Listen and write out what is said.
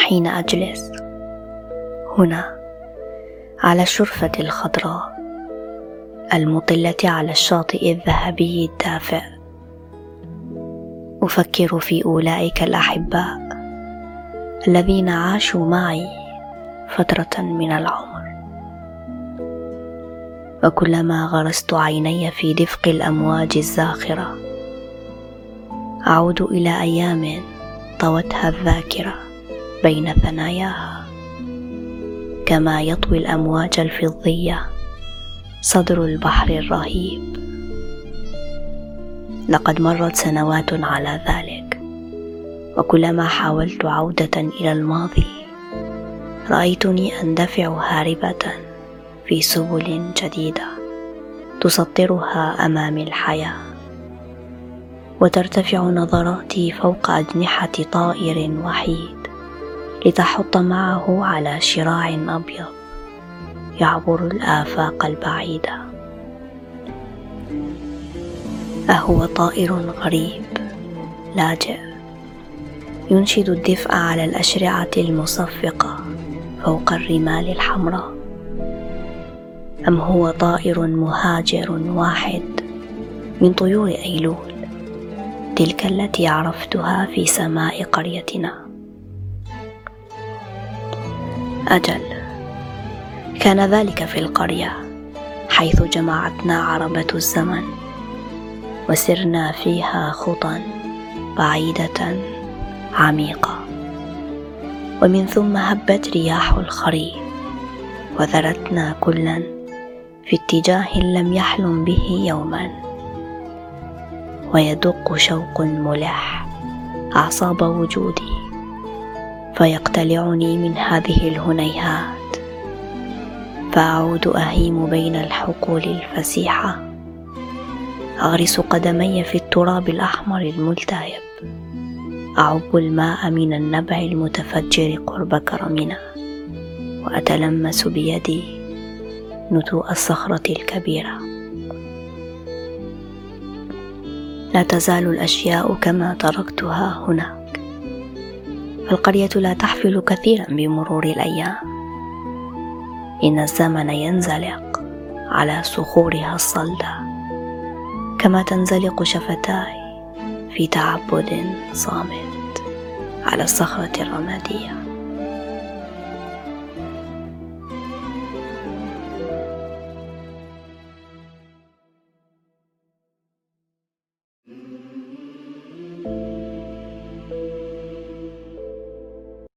حين أجلس. هنا على الشرفة الخضراء المطلة على الشاطئ الذهبي الدافئ. أفكر في أولئك الأحباء الذين عاشوا معي فترة من العمر. وكلما غرست عيني في دفق الأمواج الزاخرة أعود إلى أيام طوتها الذاكرة. بين ثناياها كما يطوي الأمواج الفضية صدر البحر الرهيب. لقد مرت سنوات على ذلك وكلما حاولت عودة إلى الماضي رأيتني أندفع هاربة في سبل جديدة تسطرها أمامي الحياة. وترتفع نظراتي فوق أجنحة طائر وحيد. لتحط معه على شراع أبيض يعبر الآفاق البعيدة أهو طائر غريب لاجئ. ينشد الدفء على الأشرعة المصفقة فوق الرمال الحمراء. أم هو طائر مهاجر واحد من طيور أيلول تلك التي عرفتها في سماء قريتنا؟ أجل. كان ذلك في القرية حيث جمعتنا عربة الزمن وسرنا فيها خطى بعيدة عميقة. ومن ثم هبت رياح الخريف وذرتنا كلا في اتجاه لم يحلم به يوما. ويدق شوق ملح أعصاب وجودي. فيقتلعني من هذه الهنيهات. فأعود أهيم بين الحقول الفسيحة. أغرس قدمي في التراب الأحمر الملتهب. أعب الماء من النبع المتفجر قرب كرمنا. وأتلمس بيدي نتوء الصخرة الكبيرة. لا تزال الأشياء كما تركتها هناك فالقرية لا تحفل كثيرا بمرور الأيام. إن الزمن ينزلق على صخورها الصلدة كما تنزلق شفتاي في تعبد صامت على الصخرة الرمادية.